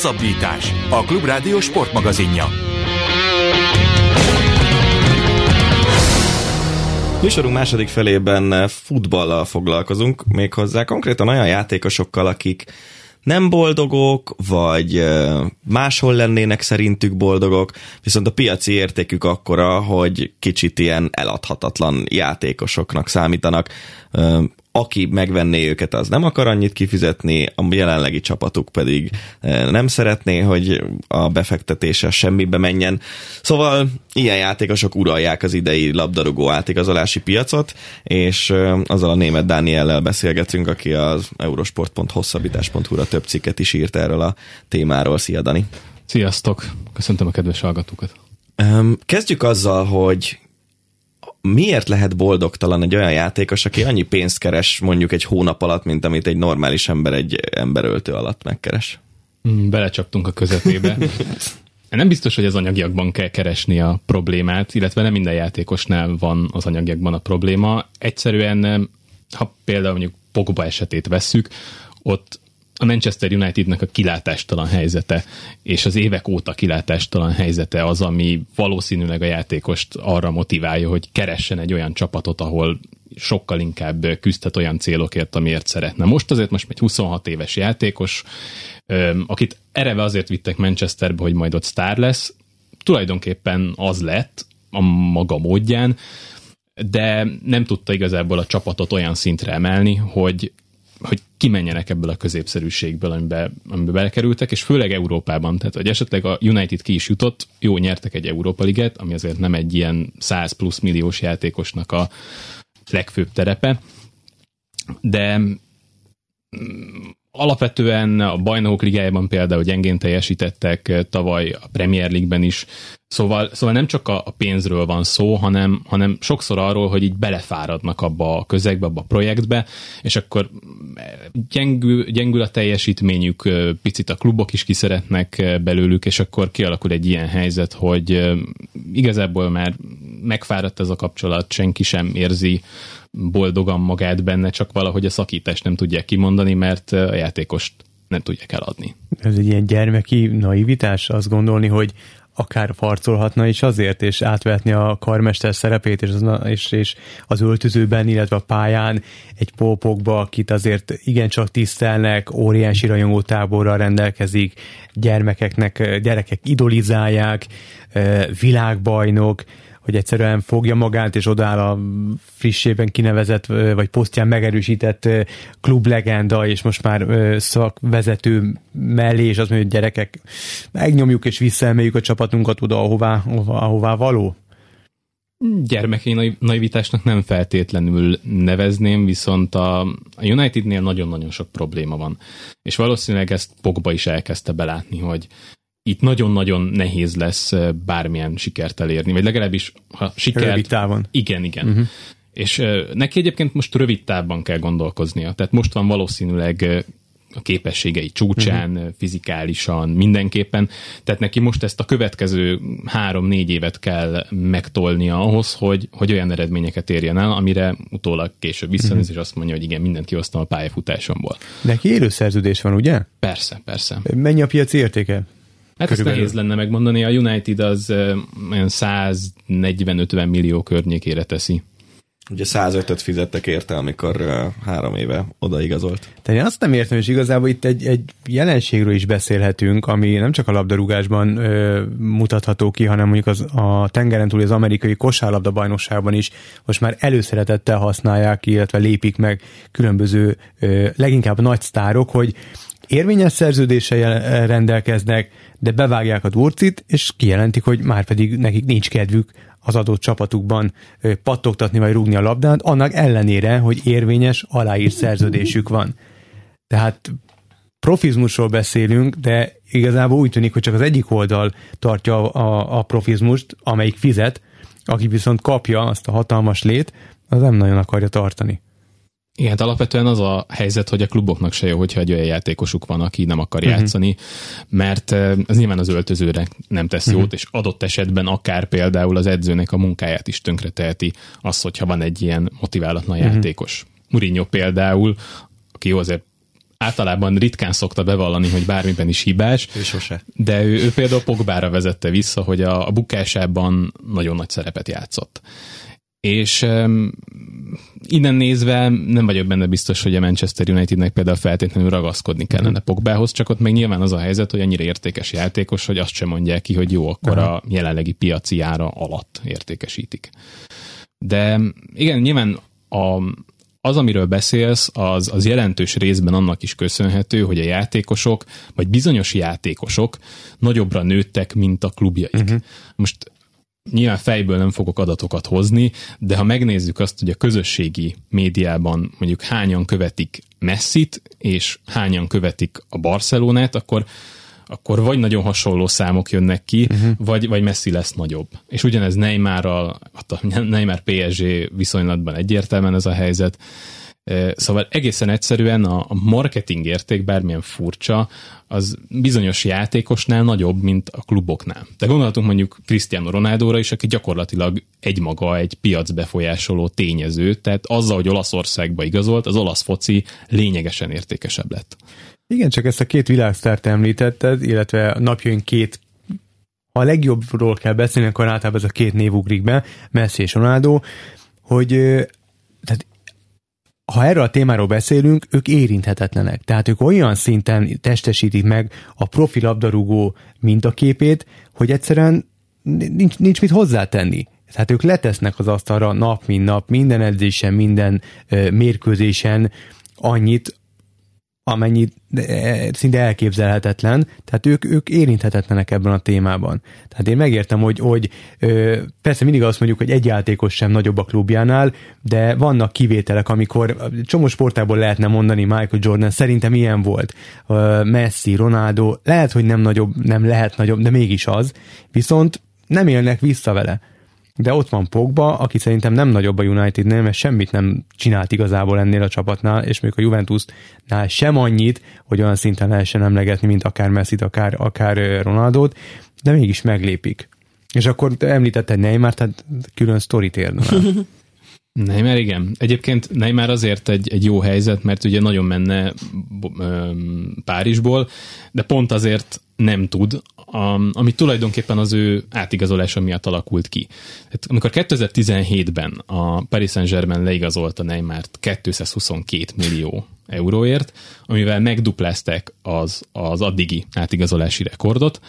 Hosszabbítás. A Klubrádió sportmagazinja. Műsorunk második felében futballal foglalkozunk, méghozzá konkrétan olyan játékosokkal, akik nem boldogok, vagy máshol lennének szerintük boldogok, viszont a piaci értékük akkora, hogy kicsit ilyen eladhatatlan játékosoknak számítanak aki megvenné őket, az nem akar annyit kifizetni, a jelenlegi csapatuk pedig nem szeretné, hogy a befektetése semmibe menjen. Szóval ilyen játékosok uralják az idei labdarúgó átigazolási piacot, és azzal a német Dániellel beszélgetünk, aki az eurosport.hosszabbítás.hu-ra több cikket is írt erről a témáról. Szia, Dani! Sziasztok! Köszöntöm a kedves hallgatókat! Kezdjük azzal, hogy miért lehet boldogtalan egy olyan játékos, aki annyi pénzt keres mondjuk egy hónap alatt, mint amit egy normális ember egy emberöltő alatt megkeres? Hmm, belecsaptunk a közepébe. Nem biztos, hogy az anyagiakban kell keresni a problémát, illetve nem minden játékosnál van az anyagiakban a probléma. Egyszerűen, ha például mondjuk Pogba esetét vesszük, ott a Manchester Unitednek a kilátástalan helyzete, és az évek óta kilátástalan helyzete az, ami valószínűleg a játékost arra motiválja, hogy keressen egy olyan csapatot, ahol sokkal inkább küzdhet olyan célokért, amiért szeretne. Most azért most egy 26 éves játékos, akit ereve azért vittek Manchesterbe, hogy majd ott sztár lesz, tulajdonképpen az lett a maga módján, de nem tudta igazából a csapatot olyan szintre emelni, hogy hogy kimenjenek ebből a középszerűségből, amiben, amiben belekerültek, és főleg Európában. Tehát, hogy esetleg a United ki is jutott, jó, nyertek egy Európa Liget, ami azért nem egy ilyen 100 plusz milliós játékosnak a legfőbb terepe, de mm, alapvetően a bajnokok ligájában például gyengén teljesítettek, tavaly a Premier League-ben is. Szóval, szóval nem csak a, pénzről van szó, hanem, hanem sokszor arról, hogy így belefáradnak abba a közegbe, abba a projektbe, és akkor gyengül, gyengül a teljesítményük, picit a klubok is kiszeretnek belőlük, és akkor kialakul egy ilyen helyzet, hogy igazából már megfáradt ez a kapcsolat, senki sem érzi boldogan magát benne, csak valahogy a szakítást nem tudják kimondani, mert a játékost nem tudják eladni. Ez egy ilyen gyermeki naivitás, azt gondolni, hogy akár farcolhatna is azért, és átvetni a karmester szerepét, és az, és, és az öltözőben, illetve a pályán egy pópokba, akit azért igencsak tisztelnek, óriási rajongó táborral rendelkezik, gyermekeknek, gyerekek idolizálják, világbajnok, hogy egyszerűen fogja magát, és odáll a frissében kinevezett, vagy posztján megerősített klublegenda, és most már szakvezető mellé, és azt mondja, hogy gyerekek, megnyomjuk és visszaemeljük a csapatunkat oda, ahová, ahová való? gyermeki naivitásnak nem feltétlenül nevezném, viszont a Unitednél nagyon-nagyon sok probléma van. És valószínűleg ezt Pogba is elkezdte belátni, hogy itt nagyon-nagyon nehéz lesz bármilyen sikert elérni, vagy legalábbis ha sikert... Rövid távon. Igen, igen. Uh-huh. És neki egyébként most rövid távban kell gondolkoznia. Tehát most van valószínűleg a képességei csúcsán, uh-huh. fizikálisan, mindenképpen. Tehát neki most ezt a következő három-négy évet kell megtolnia ahhoz, hogy, hogy olyan eredményeket érjen el, amire utólag később visszanéz, uh-huh. és azt mondja, hogy igen, mindent kihoztam a pályafutásomból. Neki élőszerződés van, ugye? Persze, persze. Mennyi a piaci értéke? Hát Körülbelül. ezt nehéz lenne megmondani, a United az olyan 140-50 millió környékére teszi. Ugye 105-öt fizettek érte, amikor három éve odaigazolt. Tehát én azt nem értem, és igazából itt egy, egy jelenségről is beszélhetünk, ami nem csak a labdarúgásban ö, mutatható ki, hanem mondjuk az, a tengeren túl az amerikai kosárlabda bajnokságban is most már előszeretettel használják, illetve lépik meg különböző, ö, leginkább nagy sztárok, hogy érvényes szerződéssel rendelkeznek, de bevágják a durcit, és kijelentik, hogy már pedig nekik nincs kedvük az adott csapatukban pattogtatni vagy rúgni a labdát, annak ellenére, hogy érvényes, aláírt szerződésük van. Tehát profizmusról beszélünk, de igazából úgy tűnik, hogy csak az egyik oldal tartja a, a profizmust, amelyik fizet, aki viszont kapja azt a hatalmas lét, az nem nagyon akarja tartani. Igen, hát alapvetően az a helyzet, hogy a kluboknak se jó, hogyha egy olyan játékosuk van, aki nem akar uh-huh. játszani, mert ez nyilván az öltözőre nem tesz uh-huh. jót, és adott esetben akár például az edzőnek a munkáját is tönkreteheti az, hogyha van egy ilyen motiválatlan uh-huh. játékos. Mourinho például, aki jó azért általában ritkán szokta bevallani, hogy bármiben is hibás. Ő sose. De ő, ő például Pogbára vezette vissza, hogy a, a bukásában nagyon nagy szerepet játszott. És um, innen nézve nem vagyok benne biztos, hogy a Manchester Unitednek például feltétlenül ragaszkodni kellene mm. Pogbához, csak ott még nyilván az a helyzet, hogy annyira értékes játékos, hogy azt sem mondják ki, hogy jó, akkor Aha. a jelenlegi piaci ára alatt értékesítik. De igen, nyilván a, az, amiről beszélsz, az, az jelentős részben annak is köszönhető, hogy a játékosok, vagy bizonyos játékosok nagyobbra nőttek, mint a klubjaik. Uh-huh. Most nyilván fejből nem fogok adatokat hozni, de ha megnézzük azt, hogy a közösségi médiában mondjuk hányan követik Messit, és hányan követik a Barcelonát, akkor akkor vagy nagyon hasonló számok jönnek ki, uh-huh. vagy, vagy Messi lesz nagyobb. És ugyanez Neymarral, a Neymar PSG viszonylatban egyértelműen ez a helyzet. Szóval egészen egyszerűen a, marketing érték, bármilyen furcsa, az bizonyos játékosnál nagyobb, mint a kluboknál. De gondolhatunk mondjuk Cristiano Ronaldóra is, aki gyakorlatilag egymaga egy piac befolyásoló tényező, tehát azzal, hogy Olaszországba igazolt, az olasz foci lényegesen értékesebb lett. Igen, csak ezt a két világsztárt említetted, illetve napjaink két ha a legjobbról kell beszélni, akkor általában ez a két név ugrik be, Messi és Ronaldo, hogy ha erről a témáról beszélünk, ők érinthetetlenek. Tehát ők olyan szinten testesítik meg a profi labdarúgó mintaképét, hogy egyszerűen nincs, nincs mit hozzátenni. Tehát ők letesznek az asztalra nap, mint nap, minden edzésen, minden ö, mérkőzésen annyit, amennyi e, szinte elképzelhetetlen, tehát ők, ők érinthetetlenek ebben a témában. Tehát én megértem, hogy, hogy persze mindig azt mondjuk, hogy egy játékos sem nagyobb a klubjánál, de vannak kivételek, amikor csomó sportából lehetne mondani Michael Jordan, szerintem ilyen volt. Messi, Ronaldo, lehet, hogy nem nagyobb, nem lehet nagyobb, de mégis az, viszont nem élnek vissza vele de ott van Pogba, aki szerintem nem nagyobb a Unitednél, mert semmit nem csinált igazából ennél a csapatnál, és még a Juventusnál sem annyit, hogy olyan szinten lehessen emlegetni, mint akár messi akár, akár Ronaldot, de mégis meglépik. És akkor említetted Neymar, tehát külön sztorit érne. Neymar igen. Egyébként Neymar azért egy, egy jó helyzet, mert ugye nagyon menne Párizsból, de pont azért nem tud, ami tulajdonképpen az ő átigazolása miatt alakult ki. Tehát, amikor 2017-ben a Paris Saint-Germain leigazolta Neymart 222 millió euróért, amivel megduplázták az, az addigi átigazolási rekordot,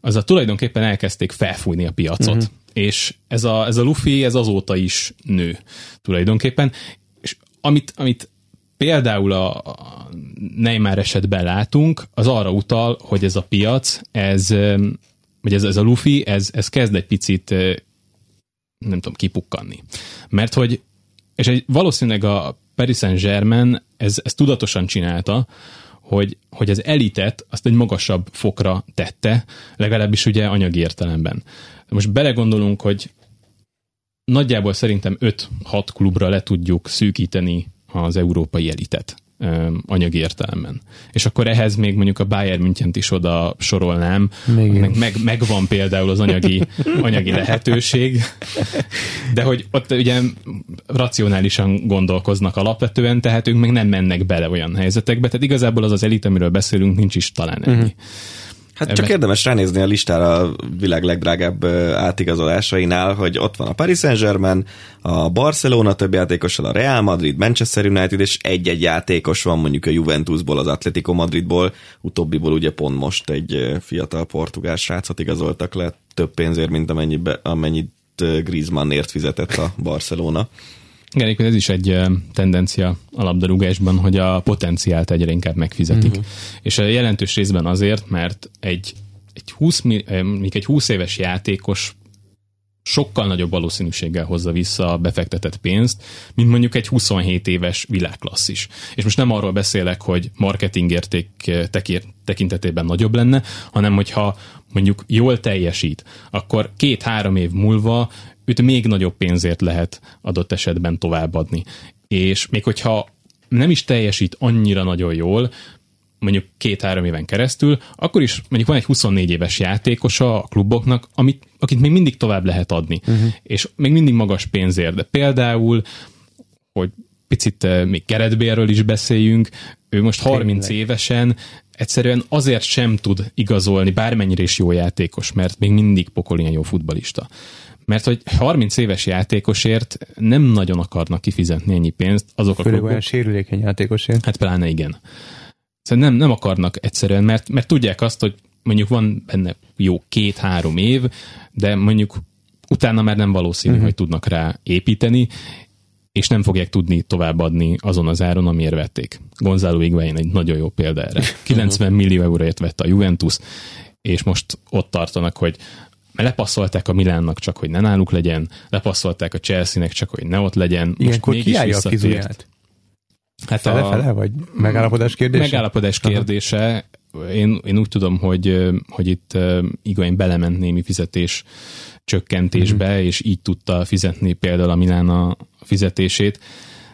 azzal tulajdonképpen elkezdték felfújni a piacot. Uh-huh. És ez a, ez a Luffy, ez azóta is nő tulajdonképpen. És amit, amit például a Neymar esetben látunk, az arra utal, hogy ez a piac, ez, vagy ez, ez a Luffy, ez, ez kezd egy picit nem tudom, kipukkanni. Mert hogy, és egy, valószínűleg a Paris Saint-Germain ez, ez tudatosan csinálta, hogy, hogy az elitet azt egy magasabb fokra tette, legalábbis ugye anyagi értelemben. Most belegondolunk, hogy nagyjából szerintem 5-6 klubra le tudjuk szűkíteni az európai elitet anyagi értelemben. És akkor ehhez még mondjuk a Bayern München is oda sorolnám, meg, meg, megvan például az anyagi, anyagi lehetőség, de hogy ott ugye racionálisan gondolkoznak alapvetően, tehát ők meg nem mennek bele olyan helyzetekbe, tehát igazából az az elit, amiről beszélünk, nincs is talán ennyi. Uh-huh. Hát csak érdemes ránézni a listára a világ legdrágább átigazolásainál, hogy ott van a Paris Saint-Germain, a Barcelona több játékossal, a Real Madrid, Manchester United, és egy-egy játékos van mondjuk a Juventusból, az Atletico Madridból, utóbbiból ugye pont most egy fiatal portugál srácot igazoltak le több pénzért, mint amennyibe, amennyit Griezmannért fizetett a Barcelona. Igen, ez is egy tendencia a labdarúgásban, hogy a potenciált egyre inkább megfizetik. Uh-huh. És a jelentős részben azért, mert egy, egy 20, még egy 20 éves játékos sokkal nagyobb valószínűséggel hozza vissza a befektetett pénzt, mint mondjuk egy 27 éves világklasszis. És most nem arról beszélek, hogy marketingérték tekintetében nagyobb lenne, hanem hogyha mondjuk jól teljesít, akkor két-három év múlva őt még nagyobb pénzért lehet adott esetben továbbadni. És még hogyha nem is teljesít annyira nagyon jól, mondjuk két-három éven keresztül, akkor is mondjuk van egy 24 éves játékosa a kluboknak, amit, akit még mindig tovább lehet adni. Uh-huh. És még mindig magas pénzért. De például, hogy picit eh, még keretbérről is beszéljünk, ő most 30 Tényleg. évesen egyszerűen azért sem tud igazolni, bármennyire is jó játékos, mert még mindig pokolien jó futbalista. Mert hogy 30 éves játékosért nem nagyon akarnak kifizetni ennyi pénzt azok a Főleg klubok, olyan sérülékeny játékosért. Hát pláne igen. Szóval nem, nem akarnak egyszerűen, mert, mert tudják azt, hogy mondjuk van benne jó két-három év, de mondjuk utána már nem valószínű, uh-huh. hogy tudnak rá építeni, és nem fogják tudni továbbadni azon az áron, amiért vették. Gonzalo Higuain egy nagyon jó példa erre. 90 millió euróért vette a Juventus, és most ott tartanak, hogy lepasszolták a Milánnak csak, hogy ne náluk legyen, lepasszolták a Chelsea-nek csak, hogy ne ott legyen. Ilyenkor mégis kiállja a visszatért. kizuját? Hát Fele-fele, vagy megállapodás kérdése? Megállapodás kérdése. Én, én úgy tudom, hogy, hogy itt Igain belement némi fizetés csökkentésbe, mm-hmm. és így tudta fizetni például a Milán a fizetését,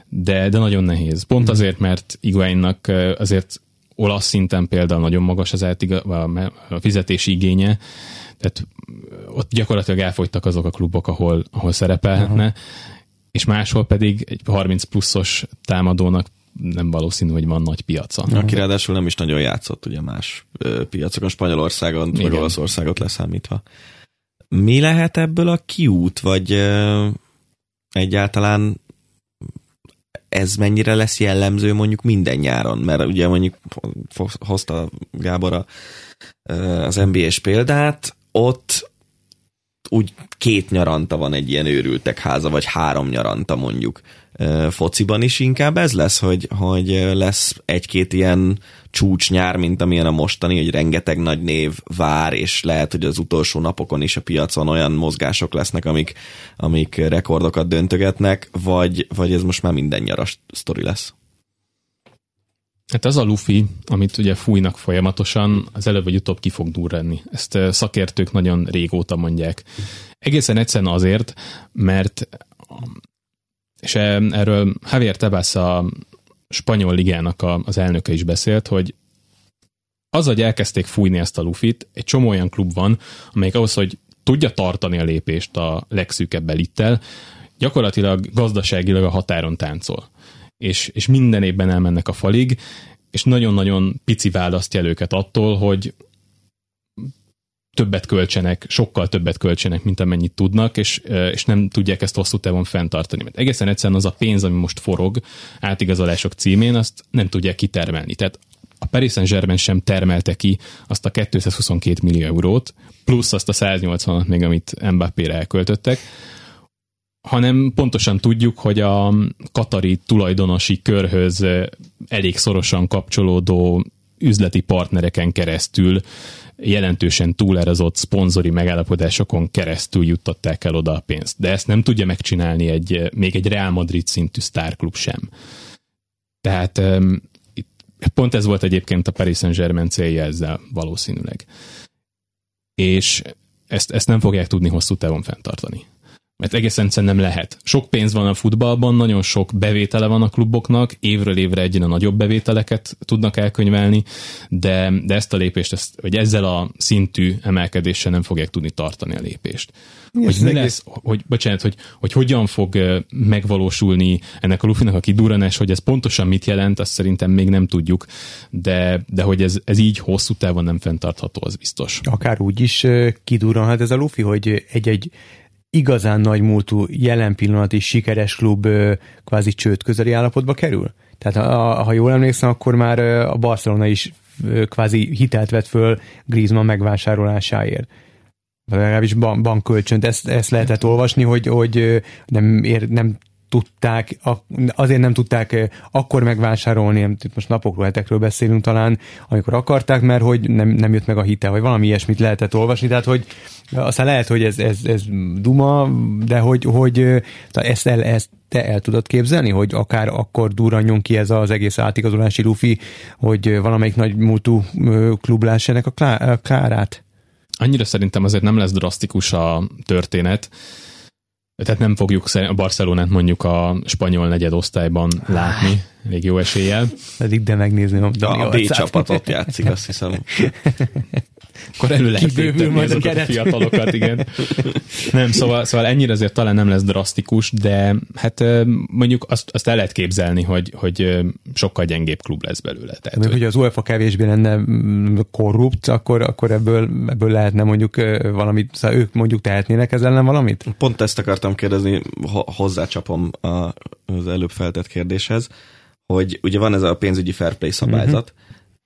de, de nagyon nehéz. Pont azért, mert Iguainnak azért olasz szinten például nagyon magas az átiga, a fizetési igénye, tehát ott gyakorlatilag elfogytak azok a klubok, ahol, ahol szerepelhetne, uh-huh. és máshol pedig egy 30 pluszos támadónak nem valószínű, hogy van nagy piaca. Aki ráadásul nem is nagyon játszott ugye más ö, piacokon, Spanyolországon, Igen. meg Olaszországot leszámítva. Mi lehet ebből a kiút, vagy ö, egyáltalán ez mennyire lesz jellemző mondjuk minden nyáron? Mert ugye mondjuk hozta Gábor a, az NBA-s példát, ott úgy két nyaranta van egy ilyen őrültek háza, vagy három nyaranta mondjuk. Fociban is inkább ez lesz, hogy, hogy lesz egy-két ilyen csúcs nyár, mint amilyen a mostani, hogy rengeteg nagy név vár, és lehet, hogy az utolsó napokon is a piacon olyan mozgások lesznek, amik, amik rekordokat döntögetnek, vagy, vagy ez most már minden nyaras sztori lesz? Hát az a lufi, amit ugye fújnak folyamatosan, az előbb vagy utóbb ki fog durranni. Ezt szakértők nagyon régóta mondják. Egészen egyszerűen azért, mert és erről Javier Tebas a spanyol ligának a, az elnöke is beszélt, hogy az, hogy elkezdték fújni ezt a lufit, egy csomó olyan klub van, amelyik ahhoz, hogy tudja tartani a lépést a legszűkebb elittel, gyakorlatilag gazdaságilag a határon táncol. És, és minden évben elmennek a falig, és nagyon-nagyon pici választja el őket attól, hogy többet költsenek, sokkal többet költsenek, mint amennyit tudnak, és, és nem tudják ezt hosszú távon fenntartani. Mert egészen egyszerűen az a pénz, ami most forog átigazolások címén, azt nem tudják kitermelni. Tehát a Paris Saint-Germain sem termelte ki azt a 222 millió eurót, plusz azt a 180-at még, amit Mbappé-re elköltöttek, hanem pontosan tudjuk, hogy a katari tulajdonosi körhöz elég szorosan kapcsolódó üzleti partnereken keresztül jelentősen túlerazott szponzori megállapodásokon keresztül juttatták el oda a pénzt. De ezt nem tudja megcsinálni egy, még egy Real Madrid szintű sztárklub sem. Tehát pont ez volt egyébként a Paris Saint-Germain célja ezzel valószínűleg. És ezt, ezt nem fogják tudni hosszú távon fenntartani mert egészen egyszerűen nem lehet. Sok pénz van a futballban, nagyon sok bevétele van a kluboknak, évről évre egyre nagyobb bevételeket tudnak elkönyvelni, de, de ezt a lépést, ezt, vagy ezzel a szintű emelkedéssel nem fogják tudni tartani a lépést. Mi hogy mi egész... lesz, hogy, bocsánat, hogy, hogy hogyan fog megvalósulni ennek a lufinak a kidurranás, hogy ez pontosan mit jelent, azt szerintem még nem tudjuk, de, de hogy ez, ez így hosszú távon nem fenntartható, az biztos. Akár úgy is kidurranhat ez a lufi, hogy egy-egy igazán nagy múltú, jelen pillanati sikeres klub kvázi csőd közeli állapotba kerül? Tehát ha, jól emlékszem, akkor már a Barcelona is kvázi hitelt vett föl Griezmann megvásárolásáért. Legalábbis bankkölcsönt. Ezt, ezt lehetett olvasni, hogy, hogy nem, ér, nem tudták, azért nem tudták akkor megvásárolni, most napokról, hetekről beszélünk talán, amikor akarták, mert hogy nem, nem jött meg a hitel, vagy valami ilyesmit lehetett olvasni, tehát hogy aztán lehet, hogy ez, ez, ez duma, de hogy, hogy ezt, el, ezt te el tudod képzelni, hogy akár akkor durranjon ki ez az egész átigazolási lufi, hogy valamelyik nagy múltú klub lássa ennek a, klá, a kárát? Annyira szerintem azért nem lesz drasztikus a történet, tehát nem fogjuk a Barcelonát mondjuk a spanyol negyedosztályban látni, még jó eséllyel. Pedig de megnézni. De a B csapatot játszik, azt hiszem. akkor elő lehet majd a keret. a fiatalokat, igen. Nem, szóval, szóval ennyire azért talán nem lesz drasztikus, de hát mondjuk azt, azt el lehet képzelni, hogy, hogy sokkal gyengébb klub lesz belőle. Tehát, Még hogy, az UEFA kevésbé lenne mm, korrupt, akkor, akkor ebből, ebből lehetne mondjuk valamit, szóval ők mondjuk tehetnének ezzel ellen valamit? Pont ezt akartam kérdezni, ho- hozzácsapom a, az előbb feltett kérdéshez, hogy ugye van ez a pénzügyi fair play szabályzat,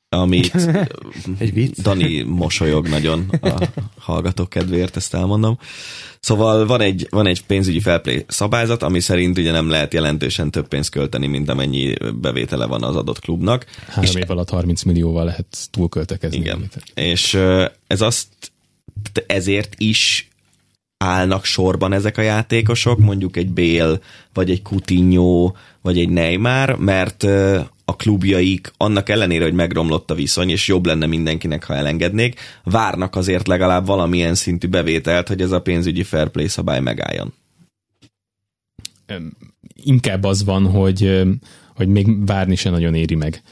amit Egy vicc. Dani mosolyog nagyon a hallgatók kedvéért, ezt elmondom. Szóval van egy, van egy pénzügyi play szabályzat, ami szerint ugye nem lehet jelentősen több pénzt költeni, mint amennyi bevétele van az adott klubnak. három év alatt 30 millióval lehet túlköltekezni. Igen. És ez azt ezért is állnak sorban ezek a játékosok, mondjuk egy Bél, vagy egy Coutinho, vagy egy Neymar, mert a klubjaik annak ellenére, hogy megromlott a viszony, és jobb lenne mindenkinek, ha elengednék, várnak azért legalább valamilyen szintű bevételt, hogy ez a pénzügyi fair play szabály megálljon. Inkább az van, hogy, hogy még várni se nagyon éri meg.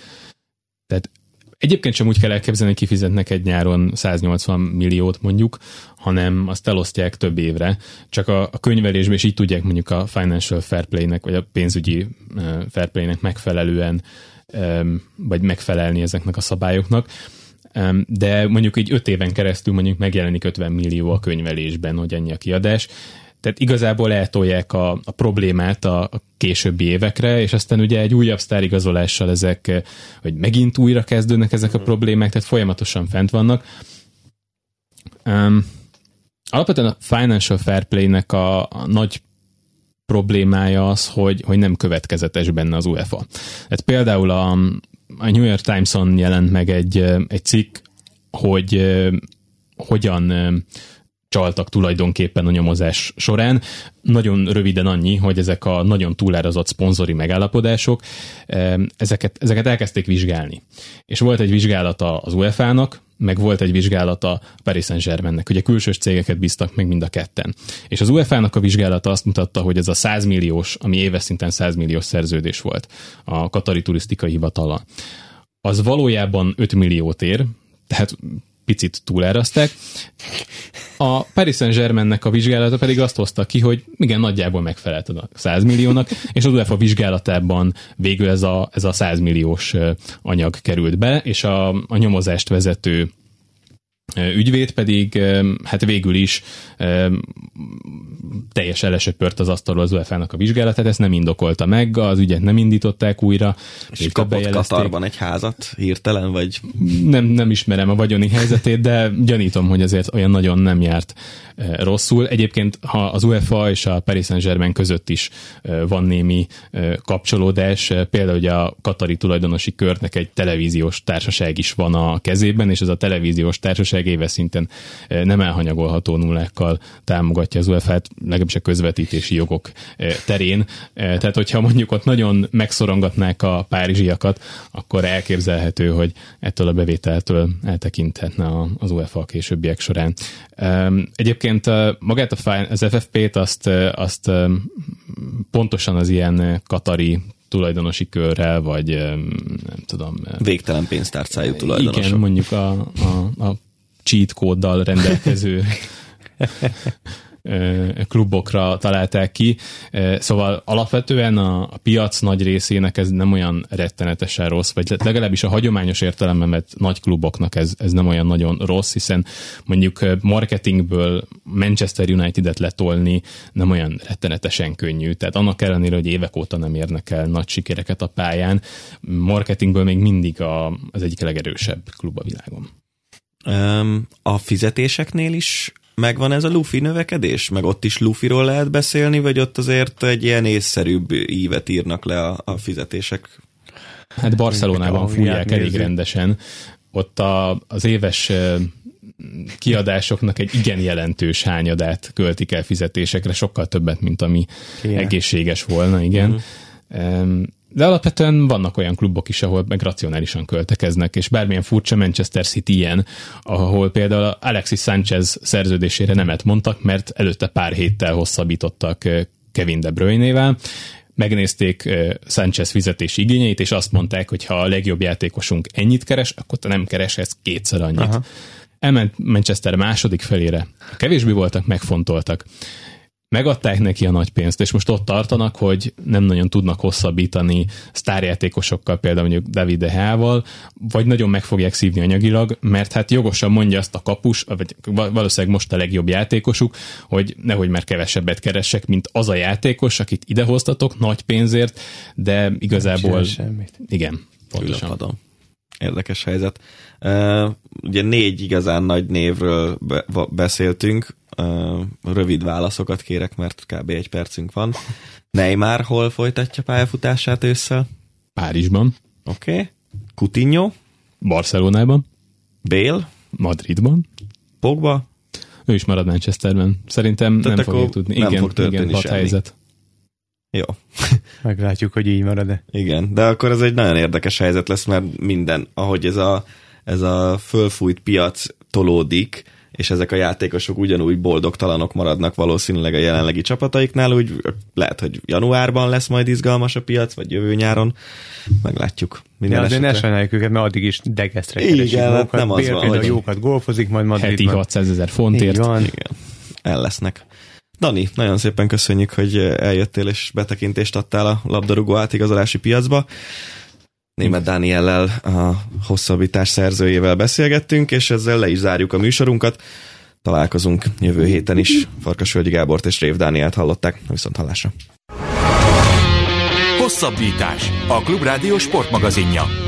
Tehát egyébként sem úgy kell elképzelni, hogy kifizetnek egy nyáron 180 milliót mondjuk, hanem azt elosztják több évre. Csak a, a könyvelésben is így tudják mondjuk a financial fair play-nek, vagy a pénzügyi fair play-nek megfelelően, vagy megfelelni ezeknek a szabályoknak. De mondjuk így öt éven keresztül mondjuk megjelenik 50 millió a könyvelésben, hogy ennyi a kiadás. Tehát igazából eltolják a, a problémát a, a későbbi évekre, és aztán ugye egy újabb sztárigazolással ezek, hogy megint újra kezdődnek ezek a problémák, tehát folyamatosan fent vannak. Um, alapvetően a financial fair play-nek a, a nagy problémája az, hogy, hogy nem következetes benne az UEFA. Tehát például a, a New York Times-on jelent meg egy, egy cikk, hogy hogyan csaltak tulajdonképpen a nyomozás során. Nagyon röviden annyi, hogy ezek a nagyon túlárazott szponzori megállapodások, ezeket, ezeket elkezdték vizsgálni. És volt egy vizsgálata az UEFA-nak, meg volt egy vizsgálata Paris Saint-Germainnek. Ugye külsős cégeket bíztak meg mind a ketten. És az UEFA-nak a vizsgálata azt mutatta, hogy ez a 100 milliós, ami éves szinten 100 milliós szerződés volt a Katari Turisztikai Hivatala, az valójában 5 milliót ér, tehát picit túláraszták. A Paris Saint-Germainnek a vizsgálata pedig azt hozta ki, hogy igen, nagyjából megfelelt a 100 milliónak, és az UEFA vizsgálatában végül ez a, ez a 100 milliós anyag került be, és a, a nyomozást vezető ügyvéd pedig hát végül is teljesen lesöpört az asztalról az UEFA-nak a vizsgálatát, ezt nem indokolta meg, az ügyet nem indították újra. És kapott. Katarban egy házat hirtelen, vagy Nem, nem ismerem a vagyoni helyzetét, de gyanítom, hogy azért olyan nagyon nem járt rosszul. Egyébként, ha az UEFA és a Paris Saint-Germain között is van némi kapcsolódás, például ugye a katari tulajdonosi körnek egy televíziós társaság is van a kezében, és ez a televíziós társaság éves szinten eh, nem elhanyagolható nullákkal támogatja az UEFA-t, legalábbis a közvetítési jogok eh, terén. Eh, Tehát, hogyha mondjuk ott nagyon megszorongatnák a párizsiakat, akkor elképzelhető, hogy ettől a bevételtől eltekinthetne az UEFA a későbbiek során. Egyébként magát a az FFP-t azt, azt pontosan az ilyen katari tulajdonosi körrel, vagy em, nem tudom, végtelen pénztárcájú tulajdonosok. igen, mondjuk a, a, a cheat kóddal rendelkező klubokra találták ki. Szóval alapvetően a, piac nagy részének ez nem olyan rettenetesen rossz, vagy legalábbis a hagyományos értelemben vett nagy kluboknak ez, ez nem olyan nagyon rossz, hiszen mondjuk marketingből Manchester United-et letolni nem olyan rettenetesen könnyű. Tehát annak ellenére, hogy évek óta nem érnek el nagy sikereket a pályán, marketingből még mindig a, az egyik legerősebb klub a világon. A fizetéseknél is megvan ez a lufi növekedés? Meg ott is lufiról lehet beszélni, vagy ott azért egy ilyen észszerűbb ívet írnak le a, a fizetések? Hát Barcelonában fúrják elég rendesen. Ott a, az éves kiadásoknak egy igen jelentős hányadát költik el fizetésekre, sokkal többet, mint ami Kéne. egészséges volna, igen. Uh-huh. De alapvetően vannak olyan klubok is, ahol meg racionálisan költekeznek, és bármilyen furcsa Manchester City ilyen, ahol például Alexis Sanchez szerződésére nemet mondtak, mert előtte pár héttel hosszabbítottak Kevin De Bruyne-vel, megnézték Sanchez fizetési igényeit, és azt mondták, hogy ha a legjobb játékosunk ennyit keres, akkor te nem kereshetsz kétszer annyit. Aha. elment Manchester második felére. Kevésbé voltak megfontoltak megadták neki a nagy pénzt, és most ott tartanak, hogy nem nagyon tudnak hosszabbítani sztárjátékosokkal, például mondjuk David de Hával, vagy nagyon meg fogják szívni anyagilag, mert hát jogosan mondja azt a kapus, vagy valószínűleg most a legjobb játékosuk, hogy nehogy már kevesebbet keressek, mint az a játékos, akit idehoztatok nagy pénzért, de igazából... Semmit. Igen, pontosan. Ülöpadom. Érdekes helyzet. Ugye négy igazán nagy névről be, beszéltünk, rövid válaszokat kérek, mert kb. egy percünk van. Neymar hol folytatja pályafutását ősszel? Párizsban. Oké. Okay. Coutinho? Barcelonában. Bale? Madridban. Pogba? Ő is marad Manchesterben. Szerintem Tehát nem fogja tudni. Nem igen, fog igen, semmi. helyzet. Jó. Meglátjuk, hogy így marad-e. Igen, de akkor ez egy nagyon érdekes helyzet lesz, mert minden, ahogy ez a, ez a fölfújt piac tolódik, és ezek a játékosok ugyanúgy boldogtalanok maradnak valószínűleg a jelenlegi csapataiknál, úgy lehet, hogy januárban lesz majd izgalmas a piac, vagy jövő nyáron, meglátjuk. Minden ja, azért ne sajnáljuk őket, mert addig is degesztre Igen, hát nem az van, hogy... jókat golfozik majd Madridban. Heti 600 ezer fontért. Így van. Igen, el lesznek. Dani, nagyon szépen köszönjük, hogy eljöttél és betekintést adtál a labdarúgó átigazolási piacba. Német Dániellel, a hosszabbítás szerzőjével beszélgettünk, és ezzel le is zárjuk a műsorunkat. Találkozunk jövő héten is. Farkasvölgyi Gábort és Rév Dánielt hallották. Viszont hallásra. Hosszabbítás. A Klubrádió sportmagazinja.